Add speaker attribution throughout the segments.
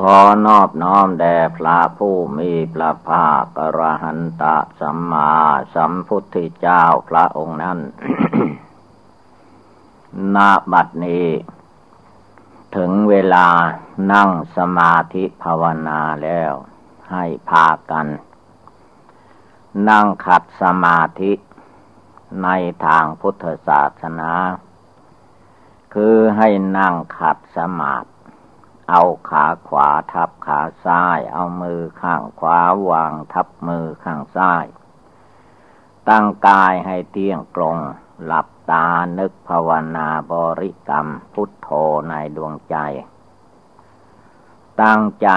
Speaker 1: ขอนอบน้อมแด่พระผู้มีพระภาคอรหันตะสัมมาสัมพุทธเจ้าพระองค์นั้นนาบัดนี้ ถึงเวลานั่งสมาธิภาวนาแล้ว ให้พากัน นั่งขัดสมาธิในทางพุทธศาสนา คือให้นั่งขัดสมาธิ เอาขาขวาทับขาซ้าย เอามือข้างขวาวางทับมือข้างซ้าย ตั้งกายให้เที่ยงตรง หลับตานึกภาวนาบริกรรมพุทโธในดวงใจ ตั้งใจ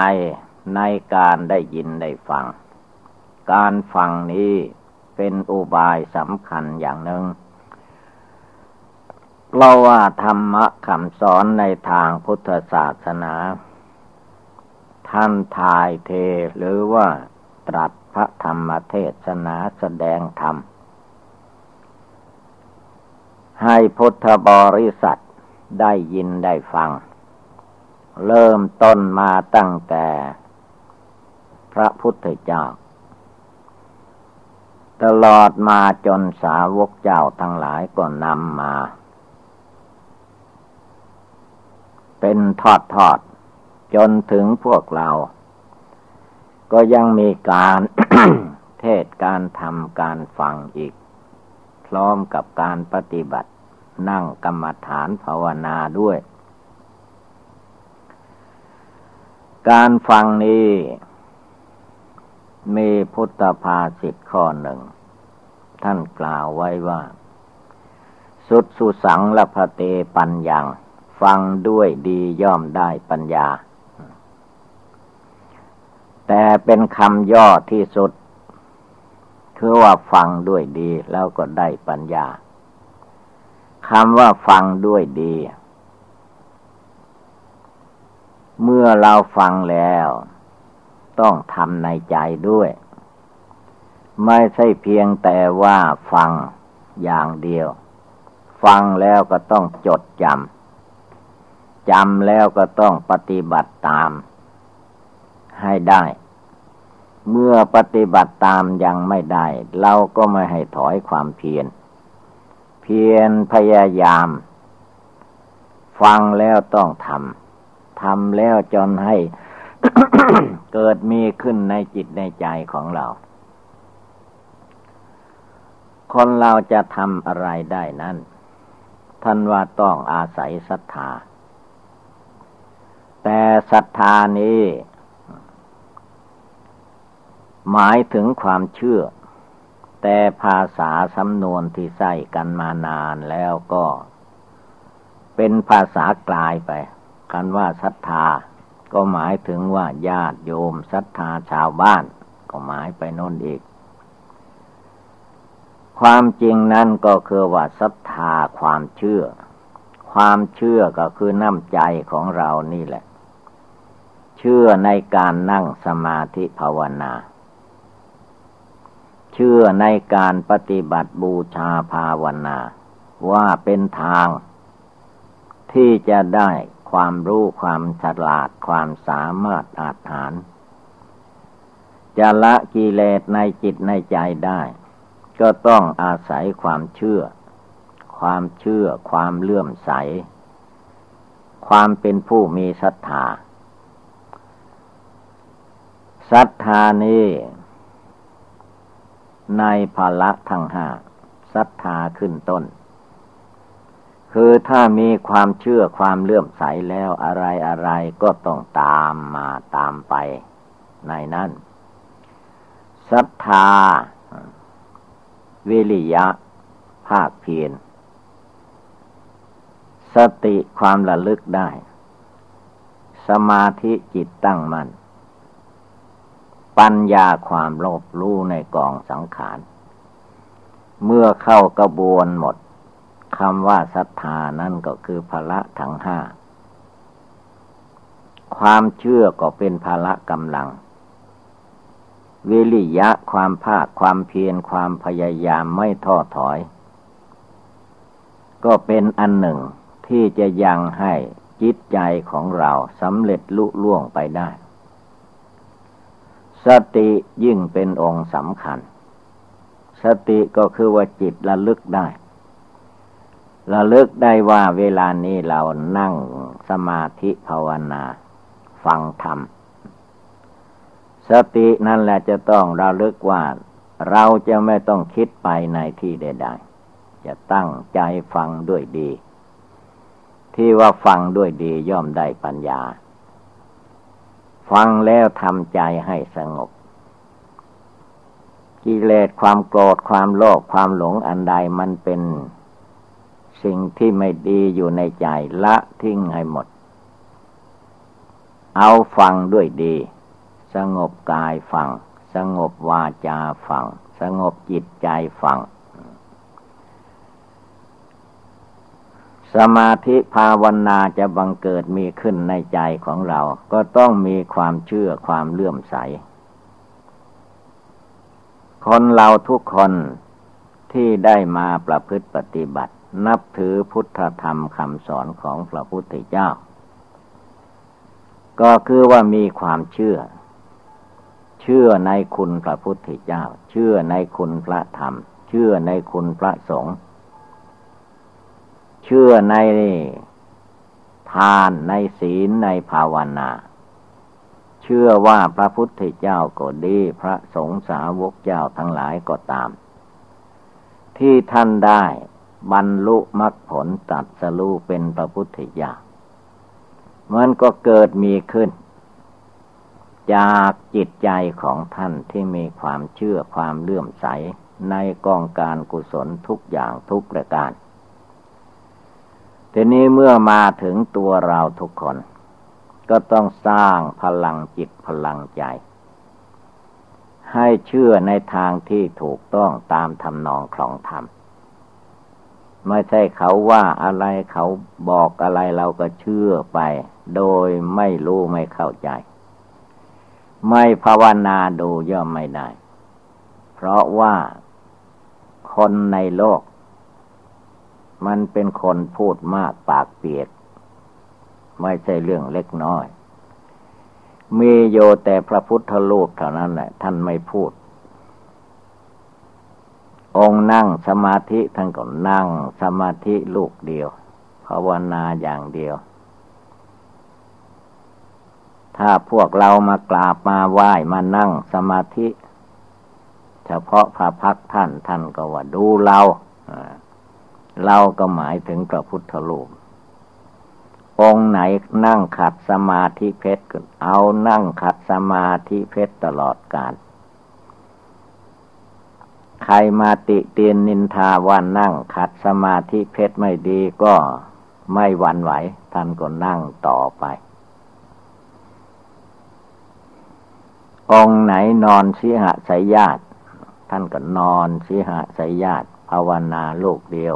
Speaker 1: ในการได้ยินได้ฟัง การฟังนี้เป็นอุบายสำคัญอย่างหนึ่ง เพราะว่าธรรมะคำสอนในทางพุทธศาสนา ท่านทายเทหรือว่าตรัสพระธรรมเทศนาแสดงธรรม ให้พุทธบริษัทได้ยินได้ฟัง เริ่มต้นมาตั้งแต่พระพุทธเจ้า ตลอดมาจนสาวกเจ้าทั้งหลายก็นำมา เป็นทอดทอด จนถึงพวกเรา ก็ยังมีการเทศการทำการฟังอีก พร้อมกับการปฏิบัติ นั่งกรรมฐานภาวนาด้วย การฟังนี้ มีพุทธภาษิตข้อหนึ่ง ท่านกล่าวไว้ว่า สุดสุสังละพเตปัญญัง ฟังด้วยดีย่อมได้ปัญญา แต่เป็นคำย่อที่สุด คือว่าฟังด้วยดีแล้วก็ได้ปัญญาคำว่าฟังด้วยดี เมื่อเราฟังแล้ว ต้องทำในใจด้วย ไม่ใช่เพียงแต่ว่าฟังอย่างเดียว ฟังแล้วก็ต้องจดจำ จำแล้วก็ต้องปฏิบัติตาม ให้ได้ เมื่อปฏิบัติตามยังไม่ได้ เราก็ไม่ให้ถอยความเพียร เพียรพยายาม ฟังแล้วต้องทำทำแล้วจนให้เกิดมีขึ้นในจิตในใจของเรา คนเราจะทำอะไรได้นั้นท่านว่าต้องอาศัยศรัทธา แต่ศรัทธานี้ หมายถึงความเชื่อ แต่ภาษาสำนวนที่ใส่กันมานานแล้วก็ เป็นภาษากลายไปคันว่าศรัทธา ก็หมายถึงว่าญาติโยมศรัทธาชาวบ้าน ก็หมายไปน่นอีก ความจริงนั่นก็คือว่าศรัทธาความเชื่อความเชื่อก็คือน้ำใจของเรานี่แหละ เชื่อในการนั่งสมาธิภาวนา เชื่อในการปฏิบัติบูชาภาวนา ว่าเป็นทาง ที่จะได้ความรู้ความฉลาดความสามารถอาถานจะละกิเลสในจิตในใจได้ ก็ต้องอาศัยความเชื่อ ความเชื่อความเลื่อมใส ความเป็นผู้มีศรัทธา ศรัทธานี้ในภาละทั้งห้าศรัทธาขึ้นต้น คือถ้ามีความเชื่อความเลื่อมใสแล้วอะไรอะไรก็ต้องตามมาตามไปในนั้นศรัทธาวิริยะ ภาคเพียรสติความระลึกได้ สมาธิจิตตั้งมัน่น ปัญญาความโลภรู้ในกองสังขาร เมื่อเข้ากระบวนหมดคำว่าศรัทธานั่นก็คือภละทั้งห้า ความเชื่อก็เป็นภละกำลัง วิริยะความภาคความเพียรความพยายามไม่ท้อถอย ก็เป็นอันหนึ่งที่จะยังให้จิตใจของเราสำเร็จลุล่วงไปได้ สติยิ่งเป็นองค์สำคัญ สติก็คือว่าจิตระลึกได้ ระลึกได้ว่าเวลานี้เรานั่งสมาธิภาวนา ฟังธรรม สตินั่นแหละจะต้องระลึกว่า เราจะไม่ต้องคิดไปในที่ใดๆ จะตั้งใจฟังด้วยดี ที่ว่าฟังด้วยดีย่อมได้ปัญญา ฟังแล้วทำใจให้สงบ กิเลสความโกรธความโลภความหลงอันใดมันเป็นสิ่งที่ไม่ดีอยู่ในใจละทิ้งให้หมด เอาฟังด้วยดี สงบกายฟัง สงบวาจาฟัง สงบจิตใจฟัง สมาธิภาวนาจะบังเกิดมีขึ้นในใจของเรา ก็ต้องมีความเชื่อความเลื่อมใส คนเราทุกคนที่ได้มาประพฤติปฏิบัติ นับถือพุทธธรรมคำสอนของพระพุทธเจ้า ก็คือว่ามีความเชื่อ เชื่อในคุณพระพุทธเจ้า เชื่อในคุณพระธรรม เชื่อในคุณพระสงฆ์ เชื่อในทานในศีลในภาวนา เชื่อว่าพระพุทธเจ้าก็ดี พระสงฆ์สาวกเจ้าทั้งหลายก็ตาม ที่ท่านได้บรรลุมรรคผลตัดสรู้เป็นพระพุทธเจ้ามันก็เกิดมีขึ้น จากจิตใจของท่านที่มีความเชื่อความเลื่อมใสในกองการกุศลทุกอย่างทุกประการ ทีนี้เมื่อมาถึงตัวเราทุกคน ก็ต้องสร้างพลังจิตพลังใจ ให้เชื่อในทางที่ถูกต้องตามทำนองของธรรมไม่ใช่เขาว่าอะไรเขาบอกอะไรเราก็เชื่อไป โดยไม่รู้ไม่เข้าใจ ไม่ภาวนาดูย่อมไม่ได้ เพราะว่าคนในโลก มันเป็นคนพูดมากปากเปียก ไม่ใช่เรื่องเล็กน้อย มีโยแต่พระพุทธรูปเท่านั้นแหละ ท่านไม่พูด องนั่งสมาธิท่านก็นั่งสมาธิลูกเดียวภาวนาอย่างเดียว ถ้าพวกเรามากราบมาไหว้มานั่งสมาธิ เฉพาะพระพักท่านท่านก็ว่าดูเรา เราก็หมายถึงพระพุทธรูปองค์ไหนนั่งขัดสมาธิเพชรเอานั่งขัดสมาธิเพชรตลอดกาลใครมาติเตียนนินทาว่านั่งขัดสมาธิเพชรไม่ดีก็ไม่หวั่นไหว ท่านก็นั่งต่อไป องไหนนอนสิหะสายญาติ ท่านก็นอนสิหะสายญาติภาวนาลูกเดียว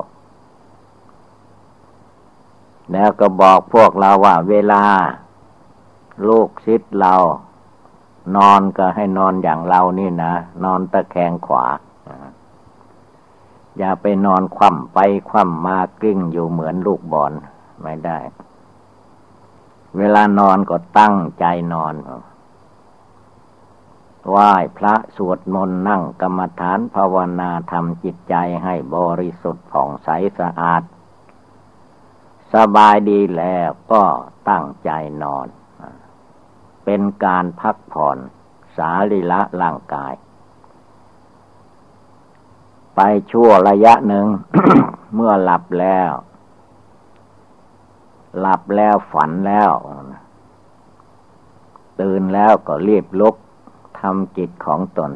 Speaker 1: แล้วก็บอกพวกเราว่าเวลา ลูกศิษย์เรา นอนก็ให้นอนอย่างเรานี่นะ นอนตะแคงขวา อย่าไปนอนคว่ำไปคว่ำมากลิ้งอยู่เหมือนลูกบอลไม่ได้ เวลานอนก็ตั้งใจนอนไหว้พระสวดมนต์นั่งกรรมฐานภาวนาทำจิตใจให้บริสุทธิ์ผ่องใสสะอาด สบายดีแล้วก็ตั้งใจนอน เป็นการพักผ่อนสาลิละร่างกาย ไปชั่วระยะหนึ่ง เมื่อหลับแล้ว หลับแล้วฝันแล้ว ตื่นแล้วก็รีบลุกทำจิตของตน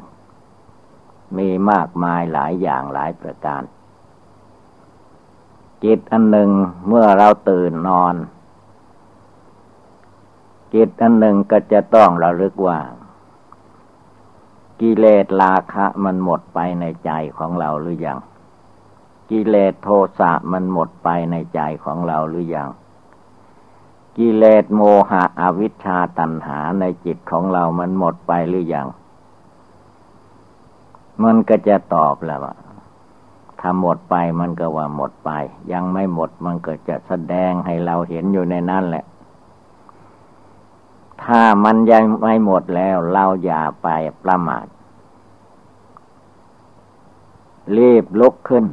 Speaker 1: มีมากมายหลายอย่างหลายประการ จิตอันหนึ่งเมื่อเราตื่นนอน จิตอันหนึ่งก็จะต้องระลึกว่า กิเลสราคะมันหมดไปในใจของเราหรือยัง กิเลสโทสะมันหมดไปในใจของเราหรือยัง กิเลสโมหะอวิชชาตัณหาในจิตของเรามันหมดไปหรือยัง มันก็จะตอบแล้วว่า ถ้าหมดไปมันก็ว่าหมดไป ยังไม่หมดมันก็จะแสดงให้เราเห็นอยู่ในนั้นแหละ ถ้ามันยังไม่หมดแล้ว เราอย่าไปประมาทรีบลุกขึ้น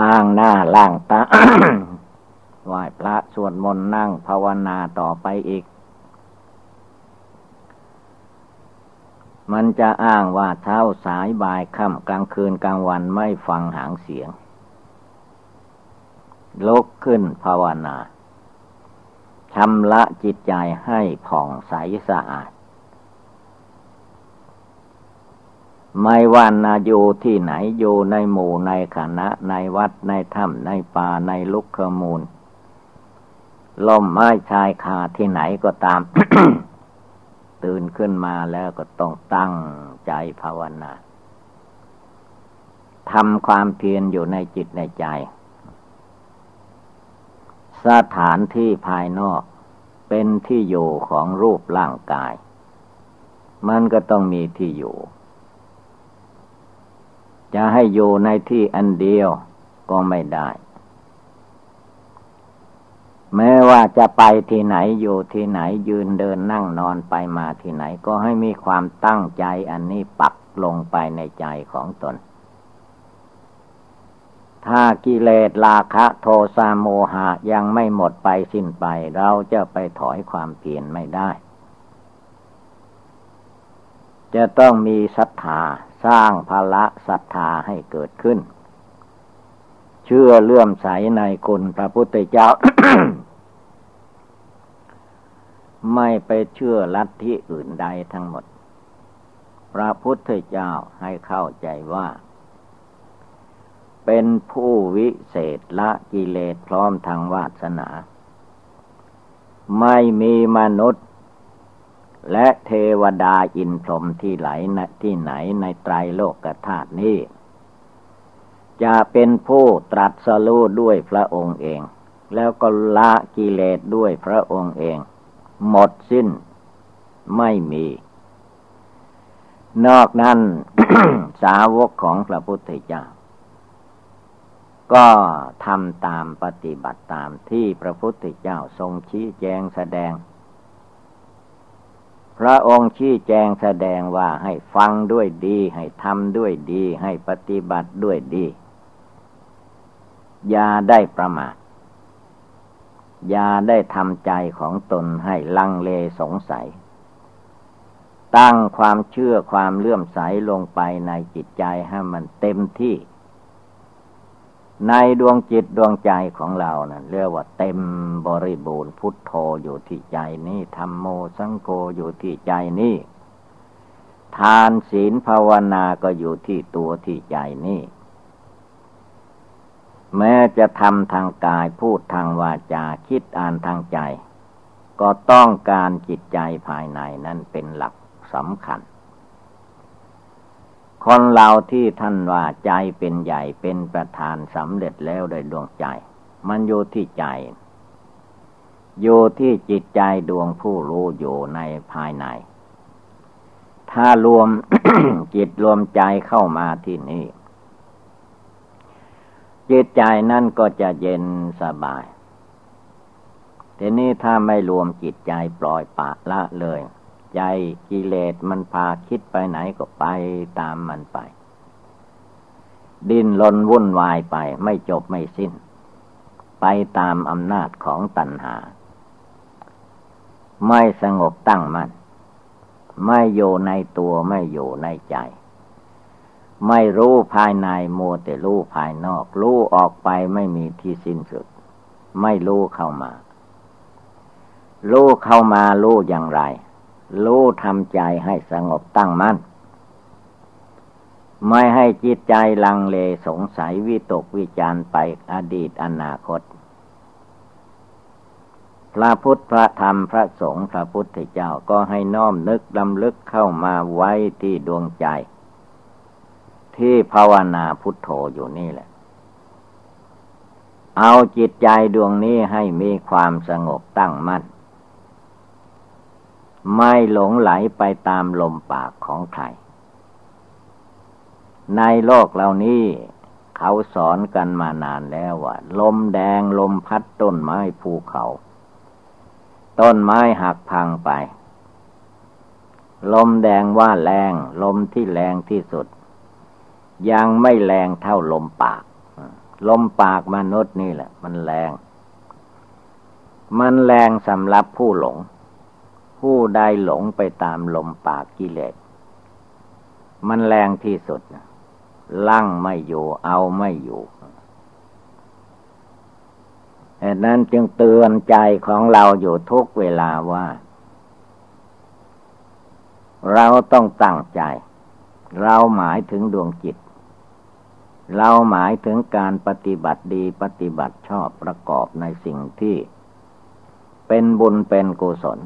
Speaker 1: ล้างหน้าล้างตาไหว้พระสวดมนต์นั่งภาวนาต่อไปอีก มันจะอ้างว่าเช้าสายบ่ายค่ำกลางคืนกลางวันไม่ฟังหางเสียงลุกขึ้นภาวนาชำระจิตใจให้ผ่องใสสะอาด ไม่ว่านาอยู่ที่ไหนอยู่ในหมู่ในคณะในวัดในถ้ำในป่าในลุกขมูลล่มไม้ชายคาที่ไหนก็ตาม ตื่นขึ้นมาแล้วก็ต้องตั้งใจภาวนาทำความเพียรอยู่ในจิตในใจ สถานที่ภายนอกเป็นที่อยู่ของรูปร่างกาย มันก็ต้องมีที่อยู่ จะให้อยู่ในที่อันเดียวก็ไม่ได้ แม้ว่าจะไปที่ไหนอยู่ที่ไหนยืนเดินนั่งนอนไปมาที่ไหน ก็ให้มีความตั้งใจอันนี้ปักลงไปในใจของตน ถ้ากิเลสราคะโทสะโมหะยังไม่หมดไปสิ้นไป เราจะไปถอยความเพียรไม่ได้ จะต้องมีศรัทธาสร้างภละศรัทธาให้เกิดขึ้น เชื่อเลื่อมใสในคุณพระพุทธเจ้า ไม่ไปเชื่อลัทธิอื่นใดทั้งหมด พระพุทธเจ้าให้เข้าใจว่า เป็นผู้วิเศษละกิเลสพร้อมทางวาสนา ไม่มีมนุษย์ และเทวดาอินพรหมที่ไหลที่ไหนในไตรโลกธาตุนี้ จะเป็นผู้ตรัสรู้ด้วยพระองค์เอง แล้วก็ละกิเลสด้วยพระองค์เอง หมดสิ้นไม่มี นอกนั้นสาวกของพระพุทธเจ้า ก็ทำตามปฏิบัติตามที่พระพุทธเจ้าทรงชี้แจงแสดง พระองค์ชี้แจงแสดงว่าให้ฟังด้วยดี ให้ทำด้วยดี ให้ปฏิบัติด้วยดี อย่าได้ประมาทอย่าได้ทำใจของตนให้ลังเลสงสัย ตั้งความเชื่อความเลื่อมใสลงไปในจิตใจให้มันเต็มที่ ในดวงจิตดวงใจของเรานะ่ะเรียกว่าเต็มบริบูรณ์พุทโธอยู่ที่ใจนี้ธรรมโมสังโฆอยู่ที่ใจนี้ทานศีลภาวนาก็อยู่ที่ตัวที่ใจนี้ แม้จะทำทางกายพูดทางวาจาคิดอ่านทางใจ ก็ต้องการจิตใจภายในนั้นเป็นหลักสำคัญ คนเราที่ท่านว่าใจเป็นใหญ่เป็นประธานสำเร็จแล้วโดยดวงใจ มันอยู่ที่ใจ อยู่ที่จิตใจดวงผู้รู้อยู่ในภายใน ถ้ารวมจิตรวมใจเข้ามาที่นี่ จิตใจนั่นก็จะเย็นสบาย ทีนี้ถ้าไม่รวมจิตใจปล่อยปะละเลย ใจกิเลสมันพาคิดไปไหนก็ไปตามมันไป ดิ้นลนวุ่นวายไปไม่จบไม่สิ้น ไปตามอำนาจของตัณหา ไม่สงบตั้งมัน่นไม่อยู่ในตัวไม่อยู่ในใจ ไม่รู้ภายในมัวแต่รู้ภายนอก รู้ออกไปไม่มีที่สิ้นสุด ไม่รู้เข้ามารู้เข้ามารู้อย่างไร รู้ทำใจให้สงบตั้งมัน่น ไม่ให้จิตใจลังเลสงสัยวิตกวิจารไปอดีตอนาคต พระพุทธพระธรรมพระสงฆ์พระพุทธเจ้าก็ให้น้อมนึกลำลึกเข้ามาไว้ที่ดวงใจ ที่ภาวนาพุทโธอยู่นี่แหละ เอาจิตใจดวงนี้ให้มีความสงบตั้งมั่น ไม่หลงไหลไปตามลมปากของใคร ในโลกเหล่านี้เขาสอนกันมานานแล้วว่า ลมแดงลมพัดต้นไม้ภูเขา ต้นไม้หักพังไป ลมแดงว่าแรง ลมที่แรงที่สุด ยังไม่แรงเท่าลมปาก ลมปากมนุษย์นี่แหละ มันแรง มันแรงสำหรับผู้หลง ผู้ใดหลงไปตามลมปากกิเลส มันแรงที่สุดลั่งไม่อยู่ เอาไม่อยู่แต่นั้นจึงเตือนใจของเราอยู่ทุกเวลาว่า เราต้องตั้งใจ เราหมายถึงดวงจิต เราหมายถึงการปฏิบัติดีปฏิบัติชอบประกอบในสิ่งที่ เป็นบุญเป็นกุศล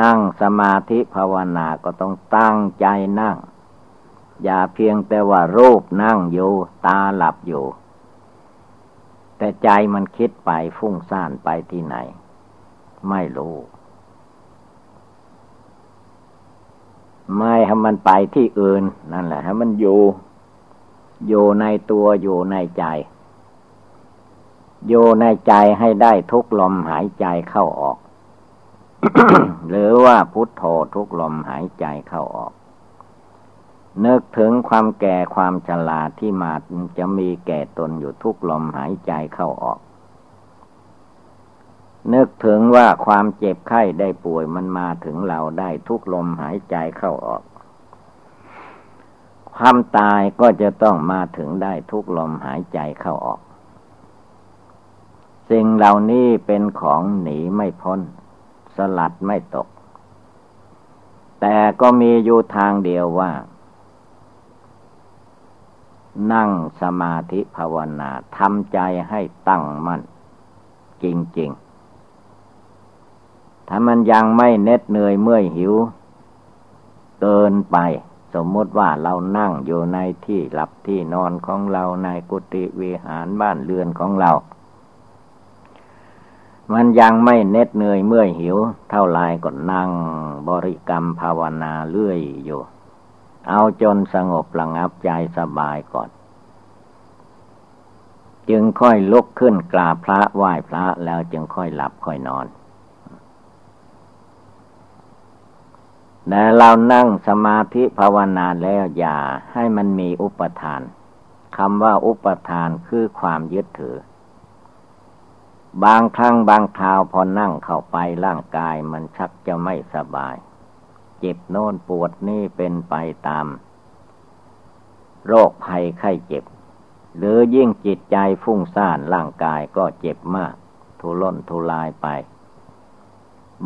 Speaker 1: นั่งสมาธิภาวนาก็ต้องตั้งใจนั่ง อย่าเพียงแต่ว่ารูปนั่งอยู่ ตาหลับอยู่ แต่ใจมันคิดไปฟุ้งซ่านไปที่ไหน ไม่รู้ ไม่ให้มันไปที่อื่นนั่นแหละให้มันอยู่ อยู่ในตัวอยู่ในใจ อยู่ในใจให้ได้ทุกลมหายใจเข้าออก หรือว่าพุทโธทุกลมหายใจเข้าออก นึกถึงความแก่ความชราที่มาจะมีแก่ตนอยู่ทุกลมหายใจเข้าออก นึกถึงว่าความเจ็บไข้ได้ป่วยมันมาถึงเราได้ทุกลมหายใจเข้าออก ความตายก็จะต้องมาถึงได้ทุกลมหายใจเข้าออก สิ่งเหล่านี้เป็นของหนีไม่พ้น สลัดไม่ตก แต่ก็มีอยู่ทางเดียวว่า นั่งสมาธิภาวนาทำใจให้ตั้งมั่น จริง ๆ ถ้ามันยังไม่เน็ดเหนื่อยเมื่อยหิว เกินไป สมมติว่าเรานั่งอยู่ในที่หลับที่นอนของเราในกุฏิวิหารบ้านเรือนของเรา มันยังไม่เน็ดเหนื่อยเมื่อยหิว เท่าไรก็นั่งบริกรรมภาวนาเรื่อยอยู่ เอาจนสงบระงับใจสบายก่อน จึงค่อยลุกขึ้นกราบพระไหว้พระแล้วจึงค่อยหลับค่อยนอน แต่เรานั่งสมาธิภาวนาแล้วอย่าให้มันมีอุปทานคำว่าอุปทานคือความยึดถือ บางครั้งบางคราวพอนั่งเข้าไปร่างกายมันชักจะไม่สบาย เจ็บโน่นปวดนี่เป็นไปตาม โรคภัยไข้เจ็บ หรือยิ่งจิตใจฟุ้งซ่านร่างกายก็เจ็บมาก ทุรนทุรายไป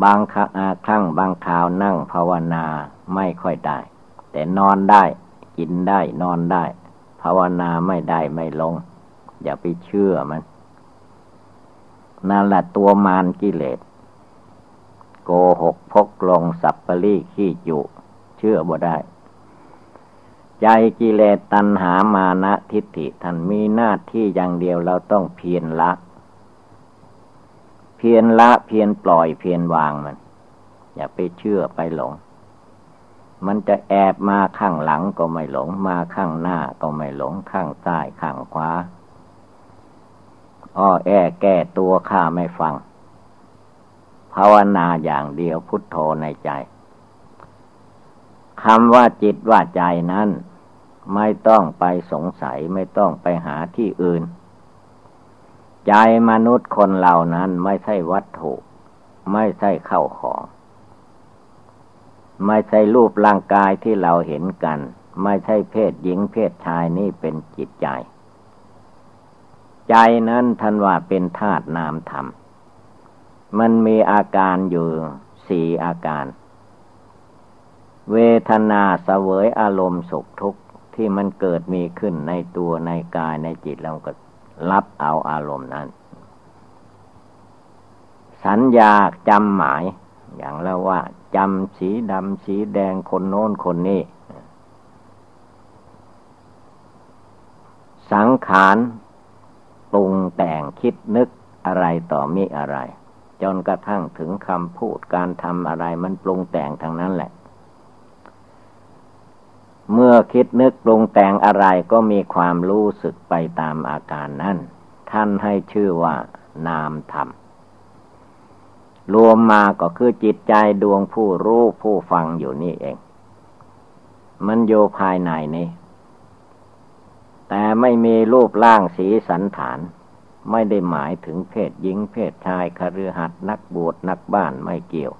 Speaker 1: บางครั้งบางคราวนั่งภาวนาไม่ค่อยได้ แต่นอนได้ กินได้นอนได้ ภาวนาไม่ได้ไม่ลง อย่าไปเชื่อมันนั่นแหละตัวมารกิเลส โกหกพกลงสับปะรีขี้จุเชื่อบ่ได้ ใจกิเลสตัณหามานะทิฏฐิท่านมีหน้าที่อย่างเดียวเราต้องเพียรละ พียรละเพียรปล่อยเพียรวางมัน อย่าไปเชื่อไปหลง มันจะแอบมาข้างหลังก็ไม่หลง มาข้างหน้าก็ไม่หลงข้างซ้ายข้างขวาอ้อแอแก้ตัวข้าไม่ฟัง ภาวนาอย่างเดียวพุทโธในใจคำว่าจิตว่าใจนั้น ไม่ต้องไปสงสัยไม่ต้องไปหาที่อื่น ใจมนุษย์คนเหล่านั้นไม่ใช่วัตถุ ไม่ใช่เข้าของ ไม่ใช่รูปร่างกายที่เราเห็นกัน ไม่ใช่เพศหญิงเพศชายนี่เป็นจิตใจ ใจนั้นท่านว่าเป็นธาตุนามธรรม มันมีอาการอยู่สี่อาการ เวทนาเสวยอารมณ์สุขทุกข์ที่มันเกิดมีขึ้นในตัวในกายในจิตเราก็ รับเอาอารมณ์นั้น สัญญาจำหมาย อย่างแล้วว่าจำสีดำสีแดงคนโน้นคนนี้ สังขารปรุงแต่งคิดนึกอะไรต่อมีอะไร จนกระทั่งถึงคำพูดการทำอะไรมันปรุงแต่งทางนั้นแหละ มื่อคิดนึกปรุงแต่งอะไรก็มีความรู้สึกไปตามอาการนั้น ท่านให้ชื่อว่า นามธรรม รวมมาก็คือจิตใจดวงผู้รู้ผู้ฟังอยู่นี่เอง มันโยภายในนี้ แต่ไม่มีรูปร่างสีสันฐาน ไม่ได้หมายถึงเพศหญิงเพศชายคฤหัสถ์นักบวชนักบ้านไม่เกี่ยว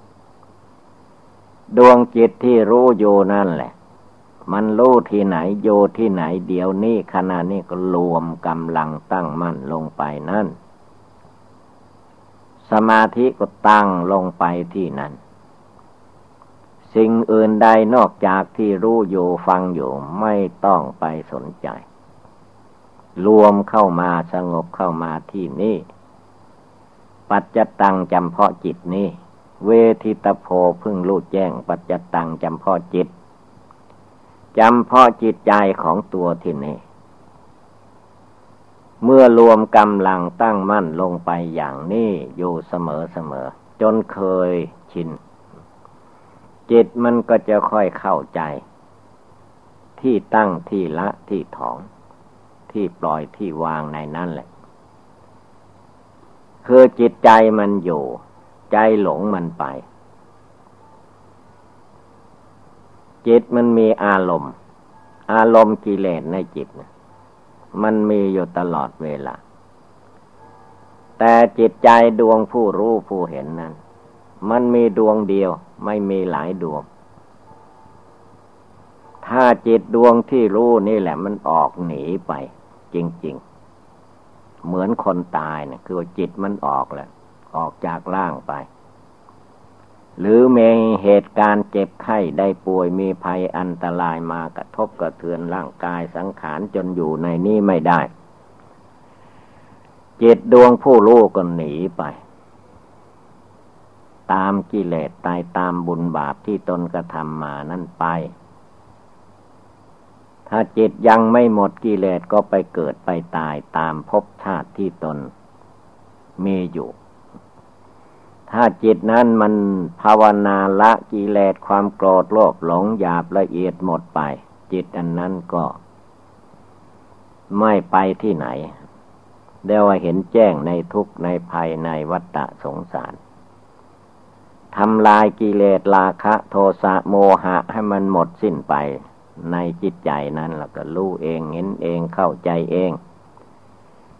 Speaker 1: ดวงจิตที่รู้อยู่นั่นแหละ มันรู้ที่ไหนโยที่ไหนเดี๋ยวนี้ขณะนี้ก็รวมกำลังตั้งมั่นลงไปนั่น สมาธิก็ตั้งลงไปที่นั่น สิ่งอื่นใดนอกจากที่รู้อยู่ฟังอยู่ไม่ต้องไปสนใจ รวมเข้ามาสงบเข้ามาที่นี่ปัจจตังจำเพาะจิตนี่เวทิตโพพึ่งรู้แจ้งปัจจตังจำเพาะจิต จำเพาะจิตใจของตัวที่นี่เมื่อรวมกำลังตั้งมั่นลงไปอย่างนี้อยู่เสมอเสมอ จนเคยชิน จิตมันก็จะค่อยเข้าใจ ที่ตั้งที่ละที่ถอง ที่ปล่อยที่วางในนั่นแหละ คือจิตใจมันอยู่ ใจหลงมันไป จิตมันมีอารมณ์ อารมณ์กิเลสในจิตมันมีอยู่ตลอดเวลา แต่จิตใจดวงผู้รู้ผู้เห็นนั้น มันมีดวงเดียวไม่มีหลายดวง ถ้าจิตดวงที่รู้นี่แหละมันออกหนีไป จริง ๆ เหมือนคนตายเนะคือจิตมันออกแหละออกจากร่างไป หรือมีเหตุการณ์เจ็บไข้ได้ป่วยมีภัยอันตรายมากระทบกระเทือนร่างกายสังขารจนอยู่ในนี้ไม่ได้ จิตดวงผู้รู้ก็หนีไป ตามกิเลสตายตามบุญบาปที่ตนกระทำมานั่นไป ถ้าจิตยังไม่หมดกิเลสก็ไปเกิดไปตายตามภพชาติที่ตนมีอยู่ ถ้าจิตนั้นมันภาวนาละกิเลสความโกรธโลภหลงหยาบละเอียดหมดไป จิตอันนั้นก็ ไม่ไปที่ไหนเดียวว่าเห็นแจ้งในทุกในภัยในวัฏฏะสงสารทำลายกิเลสราคะ โทสะโมหะให้มันหมดสิ้นไปในจิตใจนั้นเราก็รู้เองเห็นเองเข้าใจเอง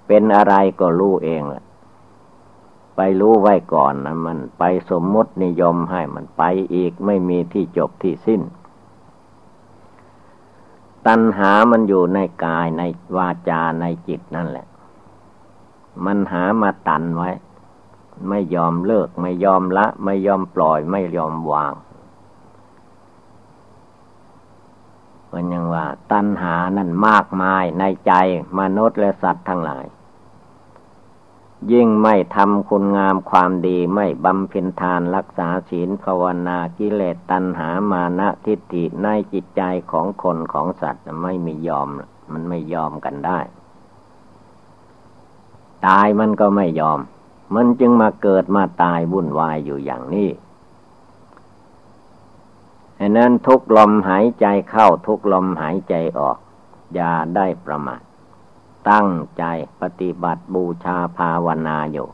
Speaker 1: เป็นอะไรก็รู้เองแหละ ไปรู้ไว้ก่อนนะมันไปสมมตินิยมให้มันไปอีกไม่มีที่จบที่สิ้น ตัณหามันอยู่ในกายในวาจาในจิตนั่นแหละ มันหามาตันไว้ ไม่ยอมเลิก ไม่ยอมละ ไม่ยอมปล่อย ไม่ยอมวางมันยังว่า ตัณหานั่นมากมายในใจมนุษย์และสัตว์ทั้งหลาย ยิ่งไม่ทำคุณงามความดีไม่บำเพ็ญทานรักษาศีลภาวนากิเลสตัณหามานะทิฏฐิในจิตใจของคนของสัตว์ไม่มียอม มันไม่ยอมกันได้ ตายมันก็ไม่ยอม มันจึงมาเกิดมาตายวุ่นวายอยู่อย่างนี้ฉะนั้นทุกลมหายใจเข้าทุกลมหายใจออก อย่าได้ประมาท ตั้งใจปฏิบัติบูชาภาวนาอยู่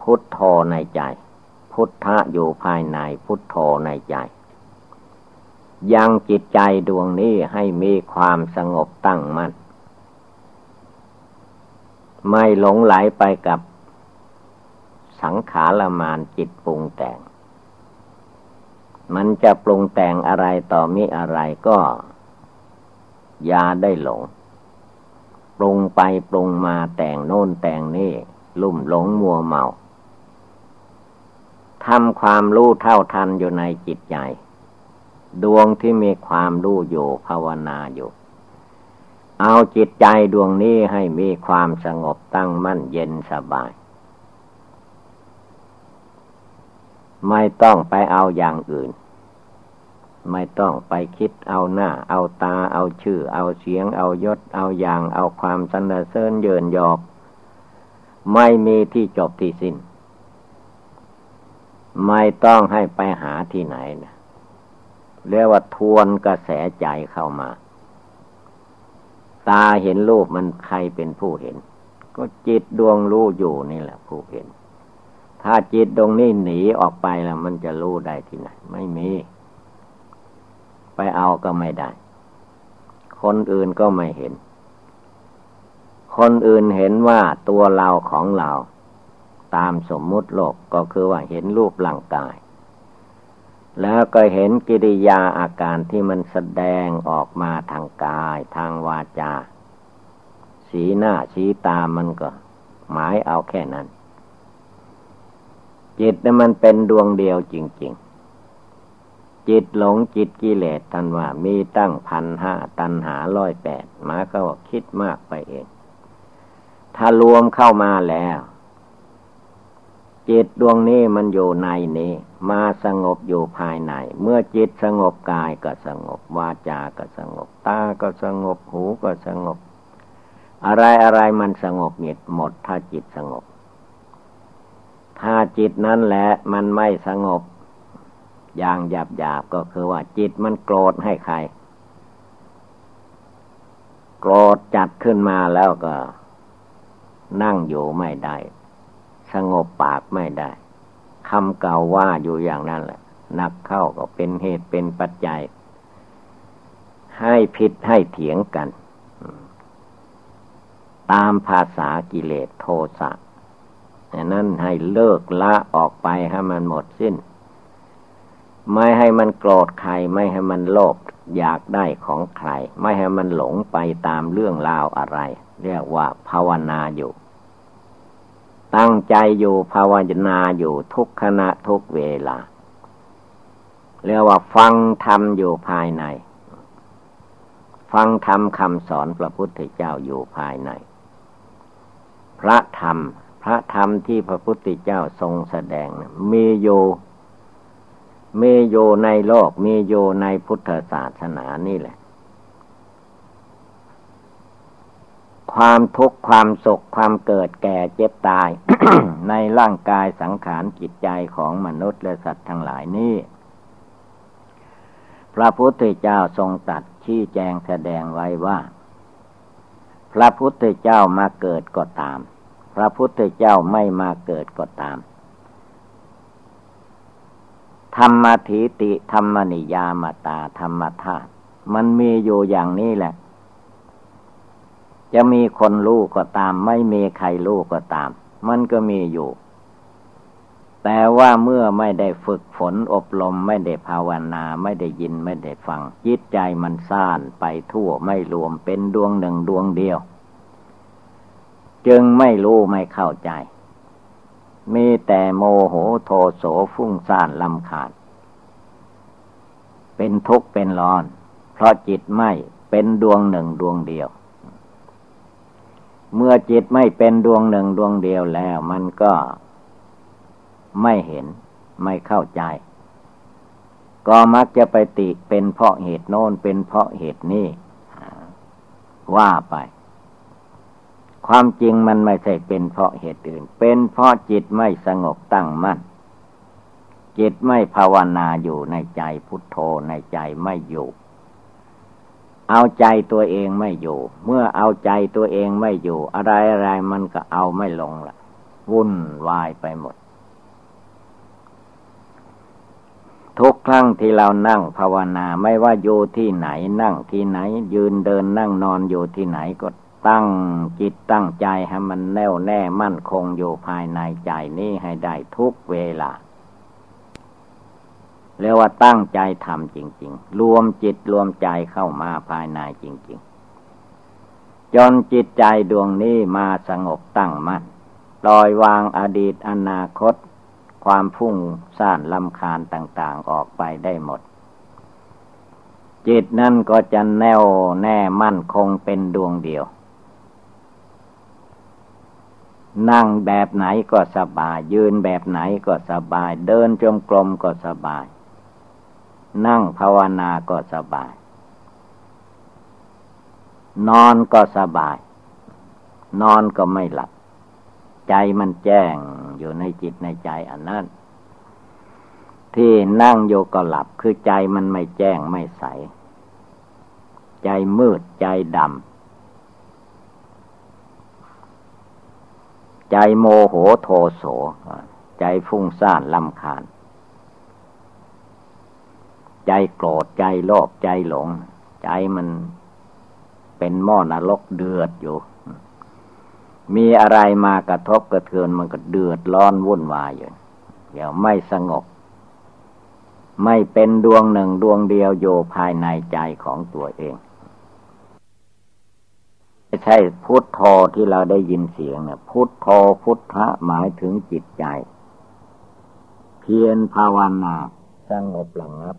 Speaker 1: พุทโธในใจ พุทธะอยู่ภายในพุทโธในใจ ยังจิตใจดวงนี้ให้มีความสงบตั้งมัน่น ไม่หลงไหลไปกับสังขารมานจิตปรุงแต่ง มันจะปรุงแต่งอะไรต่อมิอะไรก็อย่าได้หลง ปรุงไปปรุงมาแต่งโน่นแต่งนี่ ลุ่มหลงมัวเมาทำความรู้เท่าทันอยู่ในจิตใจ ดวงที่มีความรู้อยู่ภาวนาอยู่ เอาจิตใจดวงนี้ให้มีความสงบตั้งมั่นเย็นสบาย ไม่ต้องไปเอาอย่างอื่น ไม่ต้องไปคิดเอาหน้า เอาตา เอาชื่อ เอาเสียง เอายศ เอาอย่าง เอาความสรรเสริญเยินยอบไม่มีที่จบที่สิ้น ไม่ต้องให้ไปหาที่ไหนนะเรียกว่าทวนกระแสใจเข้ามา ตาเห็นรูปมันใครเป็นผู้เห็น ก็จิตดวงรู้อยู่นี่แหละ ผู้เห็น ถ้าจิตดวงนี้หนีออกไปแล้วมันจะรู้ได้ที่ไหน ไม่มี ไปเอาก็ไม่ได้ คนอื่นก็ไม่เห็น คนอื่นเห็นว่าตัวเราของเรา ตามสมมุติโลกก็คือว่าเห็นรูปร่างกาย แล้วก็เห็นกิริยาอาการที่มันแสดงออกมาทางกาย ทางวาจา สีหน้าสีตามันก็ หมายเอาแค่นั้น จิตนั้นมันเป็นดวงเดียวจริง จิตหลงจิตกิเลสท่านว่ามีตั้งพันห้าตันหาร้อยแปดมาก็คิดมากไปเอง ถ้ารวมเข้ามาแล้ว จิตดวงนี้มันอยู่ในนี้ มาสงบอยู่ภายใน เมื่อจิตสงบกายก็สงบ วาจาก็สงบ ตาก็สงบหูก็สงบ อะไรอะไรมันสงบหมดถ้าจิตสงบ ถ้าจิตนั้นแหละมันไม่สงบ อย่างหยาบหยาบก็คือว่าจิตมันโกรธให้ใคร โกรธจัดขึ้นมาแล้วก็ นั่งอยู่ไม่ได้ สงบปากไม่ได้คำเก่าว่าอยู่อย่างนั้นแหละนักเข้าก็เป็นเหตุเป็นปัจจัย ให้ผิดให้เถียงกัน ตามภาษากิเลสโทสะนั่นให้เลิกละออกไปให้มันหมดสิ้น ไม่ให้มันโกรธใคร ไม่ให้มันโลภอยากได้ของใคร ไม่ให้มันหลงไปตามเรื่องราวอะไร เรียกว่าภาวนาอยู่ ตั้งใจอยู่ภาวนาอยู่ทุกขณะทุกเวลา เรียกว่าฟังธรรมอยู่ภายใน ฟังธรรมคำสอนพระพุทธเจ้าอยู่ภายใน พระธรรม พระธรรมที่พระพุทธเจ้าทรงแสดงมีอยู่ มีอยู่ในโลกมีอยู่ในพุทธศาสนานี่แหละ ความทุกข์ความสุขความเกิดแก่เจ็บตาย ในร่างกายสังขารจิตใจของมนุษย์และสัตว์ทั้งหลายนี้พระพุทธเจ้าทรงตัดชี้แจงแสดงไว้ว่า พระพุทธเจ้ามาเกิดก็ตาม พระพุทธเจ้าไม่มาเกิดก็ตาม ธรรมทิติ ธรรมนิยามตาธรรมธาตุมันมีอยู่อย่างนี้แหละ จะมีคนรู้ก็ตาม ไม่มีใครรู้ก็ตาม มันก็มีอยู่ แต่ว่าเมื่อไม่ได้ฝึกฝนอบรมไม่ได้ภาวนา ไม่ได้ยินไม่ได้ฟัง จิตใจมันซ่านไปทั่วไม่รวมเป็นดวงหนึ่งดวงเดียว จึงไม่รู้ไม่เข้าใจ มีแต่โมโหโทโสฟุ้งซ่านลำขาด เป็นทุกข์เป็นร้อน เพราะจิตไม่เป็นดวงหนึ่งดวงเดียว เมื่อจิตไม่เป็นดวงหนึ่งดวงเดียวแล้ว มันก็ไม่เห็นไม่เข้าใจ ก็มักจะไปติเป็นเพราะเหตุโน้นเป็นเพราะเหตุนี้ว่าไป ความจริงมันไม่ใช่เป็นเพราะเหตุอื่น เป็นเพราะจิตไม่สงบตั้งมั่น จิตไม่ภาวนาอยู่ในใจพุทโธในใจไม่อยู่ เอาใจตัวเองไม่อยู่ เมื่อเอาใจตัวเองไม่อยู่ อะไรอะไรมันก็เอาไม่ลงละวุ่นวายไปหมด ทุกครั้งที่เรานั่งภาวนาไม่ว่าอยู่ที่ไหนนั่งที่ไหน ยืนเดินนั่งนอนอยู่ที่ไหนก็ ตั้งจิตตั้งใจให้มันแน่วแน่มั่นคงอยู่ภายในใจนี้ให้ได้ทุกเวลาเรียกว่าตั้งใจทำจริง ๆ รวมจิตรวมใจเข้ามาภายในจริง ๆ จนจิตใจดวงนี้มาสงบตั้งมัน่นลอยวางอดีตอนาคต ความพุ่งซ่านลำคาญต่างๆออกไปได้หมด จิตนั่นก็จะแน่วแน่มั่นคงเป็นดวงเดียว นั่งแบบไหนก็สบาย ยืนแบบไหนก็สบาย เดินจมกลมก็สบาย นั่งภาวนาก็สบาย นอนก็สบาย นอนก็ไม่หลับ ใจมันแจ้งอยู่ในจิตในใจอันนั้นที่นั่งโยก็หลับคือใจมันไม่แจ้งไม่ใส ใจมืดใจดำ ใจโมโหโทโส ใจฟุ้งซ่านลำคาญ ใจโกรธใจโลภใจหลง ใจมันเป็นหม้อนรกเดือดอยู่ มีอะไรมากระทบกระเทือนมันก็เดือดร้อนวุ่นวายอยู่เดี๋ยวไม่สงบ ไม่เป็นดวงหนึ่งดวงเดียวโยภายในใจของตัวเอง ไม่ใช่พุทโธที่เราได้ยินเสียงเนี่ยพุทโธพุทธะหมายถึงจิตใจ เพียรภาวนาสงบหลังับ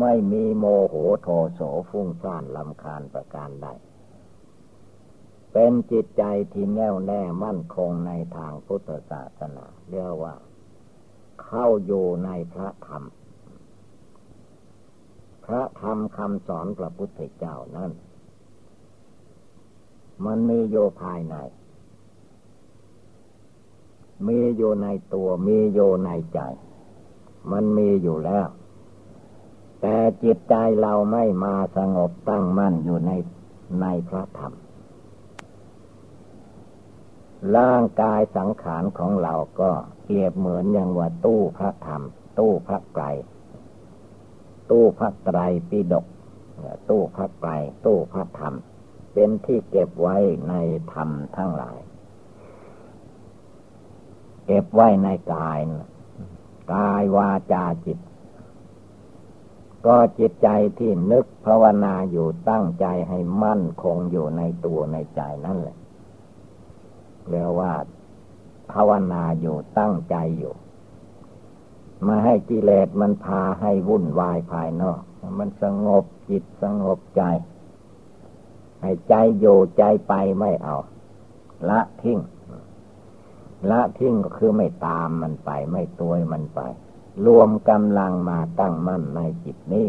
Speaker 1: ไม่มีโมโหโทโสฟุ้งซ่านลำคาญประการใดเป็นจิตใจที่แน่วแน่มั่นคงในทางพุทธศาสนา เรียกว่า เข้าอยู่ในพระธรรม พระธรรมคำสอนพระพุทธเจ้านั้น มันมีโยภายใน มีอยู่ในตัว มีอยู่ในใจ มันมีอยู่แล้ว แต่จิตใจเราไม่มาสงบตั้งมั่นอยู่ในในพระธรรม ร่างกายสังขารของเราก็เปรียบเหมือนอย่างว่าตู้พระธรรม ตู้พระไตรตู้พระไตรปิฎกตู้พระไตรตู้พระธรรม เป็นที่เก็บไว้ในธรรมทั้งหลาย เก็บไว้ในกายกายวาจาจิต ก็จิตใจที่นึกภาวนาอยู่ตั้งใจให้มั่นคงอยู่ในตัวในใจนั่นแหละเรียกว่าภาวนาอยู่ตั้งใจอยู่ มาให้กิเลสมันพาให้วุ่นวายภายนอก มันสงบจิตสงบใจ ให้ใจอยู่ใจไปไม่เอา ละทิ้ง ละทิ้งก็คือไม่ตามมันไป ไม่ตัวมันไป รวมกำลังมาตั้งมั่นในจิตนี้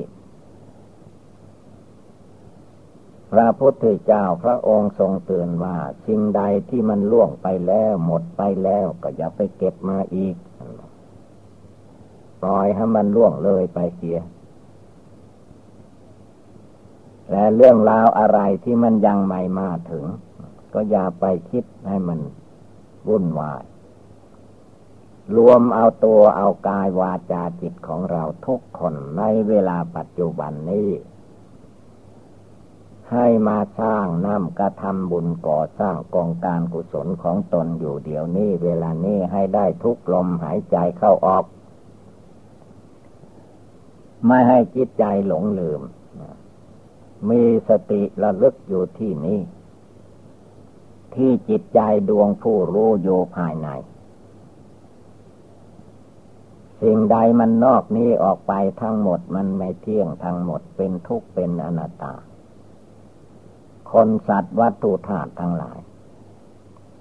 Speaker 1: พระพุทธเจ้าพระองค์ทรงเตือนว่าสิ่งใดที่มันล่วงไปแล้วหมดไปแล้วก็อย่าไปเก็บมาอีก ปล่อยให้มันล่วงเลยไปเสีย และเรื่องราวอะไรที่มันยังไม่มาถึง ก็อย่าไปคิดให้มันวุ่นวาย รวมเอาตัวเอากายวาจาจิตของเราทุกคนในเวลาปัจจุบันนี้ ให้มาสร้างน้ำกระทำบุญก่อสร้างกองการกุศลของตนอยู่เดี๋ยวนี้เวลานี้ให้ได้ทุกลมหายใจเข้าออก ไม่ให้จิตใจหลงลืม มีสติระลึกอยู่ที่นี้ ที่จิตใจดวงผู้รู้โยภายใน สิ่งใดมันนอกนี้ออกไปทั้งหมดมันไม่เที่ยงทั้งหมดเป็นทุกข์เป็นอนัตตา คนสัตว์วัตถุธาตุทั้งหลาย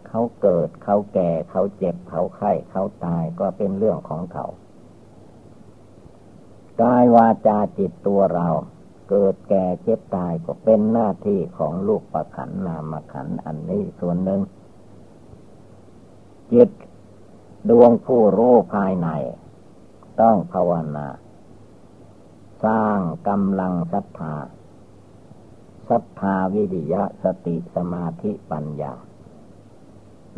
Speaker 1: เขาเกิดเขาแก่เขาเจ็บเขาไข้เขาตายก็เป็นเรื่องของเขากายวาจาจิตตัวเรา เกิดแก่เจ็บตายก็เป็นหน้าที่ของลูกประขันนามขันอันนี้ส่วนหนึ่ง จิตดวงผู้รู้ภายใน ต้องภาวนา สร้างกำลังศรัทธาศรัทธาวิริยะสติสมาธิปัญญา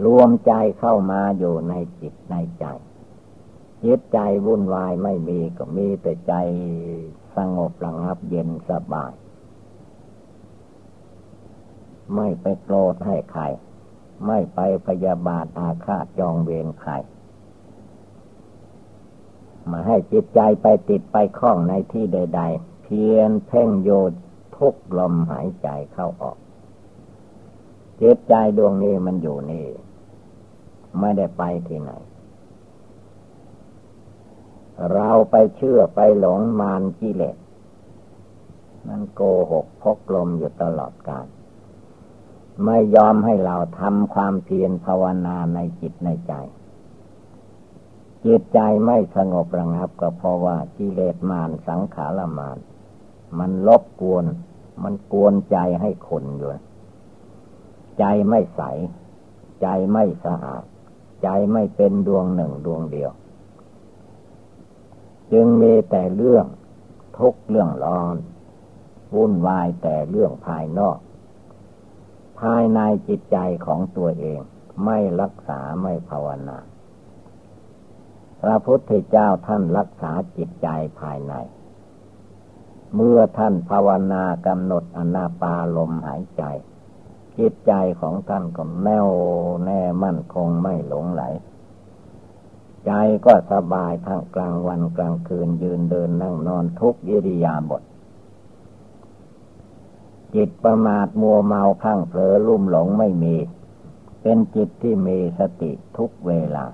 Speaker 1: รวมใจเข้ามาอยู่ในจิตในใจจิตใจวุ่นวายไม่มีก็มีแต่ใจ สงบระงับเย็นสบาย ไม่ไปโกรธให้ใคร ไม่ไปพยาบาทอาฆาตจองเวรใคร มาให้จิตใจไปติดไปคล้องในที่ใด ๆ เพียนเพ่งโยทุกลมหายใจเข้าออก จิตใจดวงนี้มันอยู่นี่ ไม่ได้ไปที่ไหน เราไปเชื่อไปหลงมานกิเลสมันโกหกพกลมอยู่ตลอดกาลไม่ยอมให้เราทำความเพียรภาวนาในจิตในใจ จิตใจไม่สงบระงับก็เพราะว่ากิเลสมารสังขารมารมันลบกวน มันกวนใจให้คนอยู่ ใจไม่ใส ใจไม่สะอาด ใจไม่เป็นดวงหนึ่งดวงเดียว จึงมีแต่เรื่องทุกเรื่องร้อน วุ่นวายแต่เรื่องภายนอก ภายในจิตใจของตัวเอง ไม่รักษาไม่ภาวนา พระพุทธเจ้าท่านรักษาจิตใจภายใน เมื่อท่านภาวนากำหนดอนาปาลมหายใจ จิตใจของท่านก็แน่วแน่มั่นคงไม่หลงไหล ใจก็สบายทั้งกลางวันกลางคืนยืนเดินนั่งนอนทุกยิริยาบทจิตประมาทมัวเมาข้างเผลอลุ่มหลงไม่มี เป็นจิตที่มีสติทุกเวลา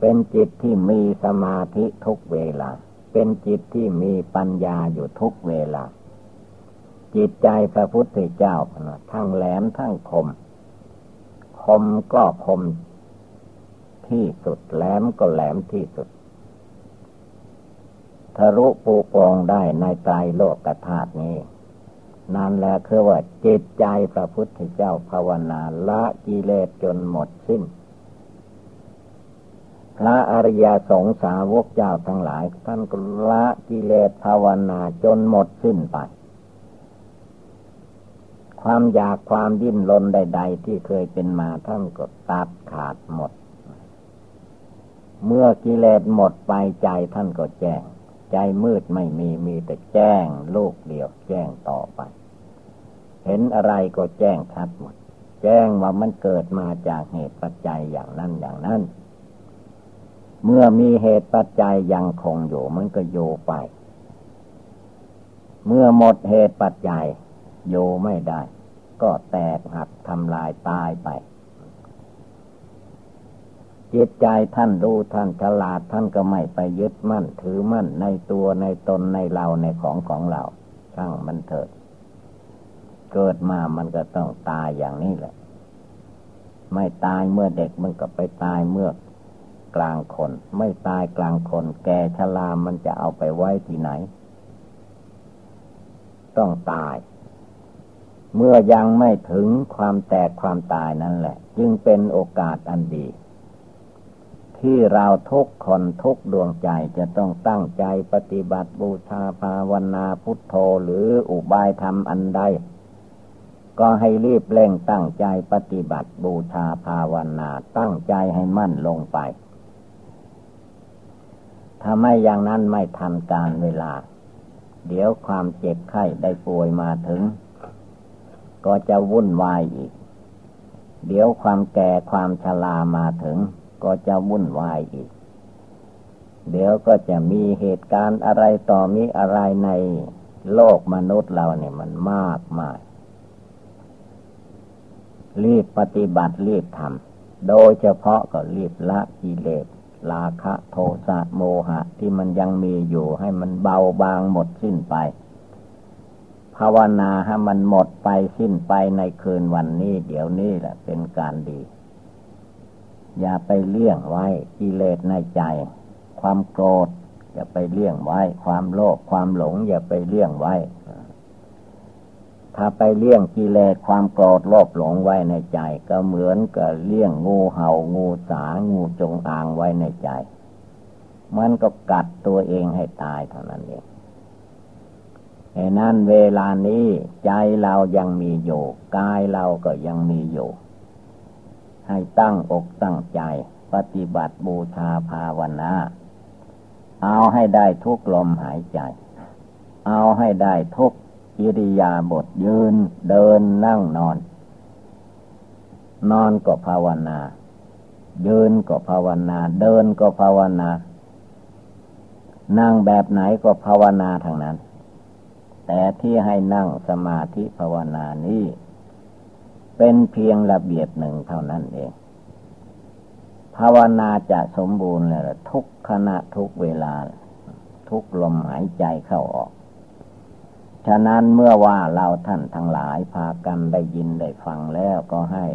Speaker 1: เป็นจิตที่มีสมาธิทุกเวลา เป็นจิตที่มีปัญญาอยู่ทุกเวลา จิตใจพระพุทธเจ้าทั้งแหลมทั้งคม คมก็คม ที่สุดแหลมก็แหลมที่สุดทะลุปูปองได้ในใจโลกธาตุนี้ นั่นแหละคือว่าจิตใจพระพุทธเจ้าภาวนาละกิเลสจนหมดสิ้น พระอริยสงสาวกเจ้าทั้งหลาย ท่านก็ละกิเลสภาวนาจนหมดสิ้นไปความอยากความดิ้นรนใด ๆ ที่เคยเป็นมาท่านก็ตัดขาดหมด เมื่อกิเลสหมดไปใจท่านก็แจ้ง ใจมืดไม่มีมีแต่แจ้งโลกเดียวแจ้งต่อไป เห็นอะไรก็แจ้งชัดหมด แจ้งว่ามันเกิดมาจากเหตุปัจจัยอย่างนั้นอย่างนั้น เมื่อมีเหตุปัจจัยยังคงอยู่มันก็โยไป เมื่อหมดเหตุปัจจัยโยไม่ได้ ก็แตกหักทำลายตายไป จิตใจท่านรู้ท่านฉลาดท่านก็ไม่ไปยึดมั่น ถือมั่นในตัวในตนในเราในของของเรา ช่างมันเถิด เกิดมามันก็ต้องตายอย่างนี้แหละ ไม่ตายเมื่อเด็กมันก็ไปตายเมื่อกลางคน ไม่ตายกลางคน แกชรามันจะเอาไปไว้ที่ไหน ต้องตาย เมื่อยังไม่ถึงความแตกความตายนั่นแหละ จึงเป็นโอกาสอันดี ที่เราทุกคนทุกดวงใจจะต้องตั้งใจปฏิบัติบูชาภาวนาพุทโธหรืออุบายธรรมอันใด ก็ให้รีบเร่งตั้งใจปฏิบัติบูชาภาวนาตั้งใจให้มั่นลงไป ถ้าไม่อย่างนั้นไม่ทันการเวลา เดี๋ยวความเจ็บไข้ได้ป่วยมาถึง ก็จะวุ่นวายอีก เดี๋ยวความแก่ความชรามาถึง ก็จะวุ่นวายอีก เดี๋ยวก็จะมีเหตุการณ์อะไรต่อมีอะไรในโลกมนุษย์เราเนี่ยมันมากมาย รีบปฏิบัติรีบทำ โดยเฉพาะก็รีบละกิเลสราคะโทสะโมหะ ที่มันยังมีอยู่ให้มันเบาบางหมดสิ้นไป ภาวนาให้มันหมดไปสิ้นไปในคืนวันนี้ เดี๋ยวนี้แหละเป็นการดี อย่าไปเลี่ยงไว้กิเลสในใจ ความโกรธ อย่าไปเลี่ยงไว้ ความโลภความหลง อย่าไปเลี่ยงไว้ ถ้าไปเลี่ยงกิเลสความโกรธโลภหลงไว้ในใจ ก็เหมือนกับเลี่ยงงูเห่างูสางูจงอางไว้ในใจ มันก็กัดตัวเองให้ตายเท่านั้นเองเหตุนั้นเวลานี้ใจเรายังมีอยู่กายเราก็ยังมีอยู่ ให้ตั้งอกตั้งใจ ปฏิบัติบูชาภาวนา เอาให้ได้ทุกลมหายใจ เอาให้ได้ทุกอิริยาบถยืนเดินนั่งนอน นอนก็ภาวนา ยืนก็ภาวนา เดินก็ภาวนา นั่งแบบไหนก็ภาวนาทางนั้น แต่ที่ให้นั่งสมาธิภาวนานี้ เป็นเพียงระเบียบหนึ่งเท่านั้นเอง ภาวนาจะสมบูรณ์เลยทุกขณะทุกเวลา ทุกลมหายใจเข้าออก ฉะนั้นเมื่อว่าเราท่านทั้งหลายพากันได้ยินได้ฟังแล้วก็ให้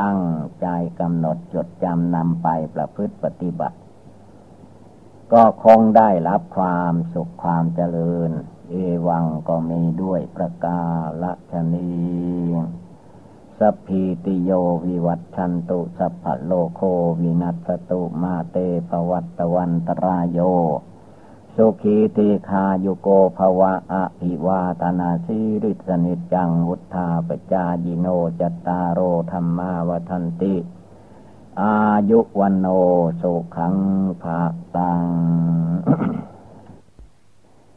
Speaker 1: ตั้งใจกำหนดจดจำนำไปประพฤติปฏิบัติ ก็คงได้รับความสุขความเจริญ เอวังก็มีด้วยประกาศนี สัพพีติโยวิวัตชันตุสัพพะโลโควินัสตุมาเตปวัตตวันตรายโย สุขีติคายุโกภวะอภิวาตนาสิริสนิจังวุธาปจายิโนจตารโอธรรมาวทันติ อายุวันโนสุขังภาตัง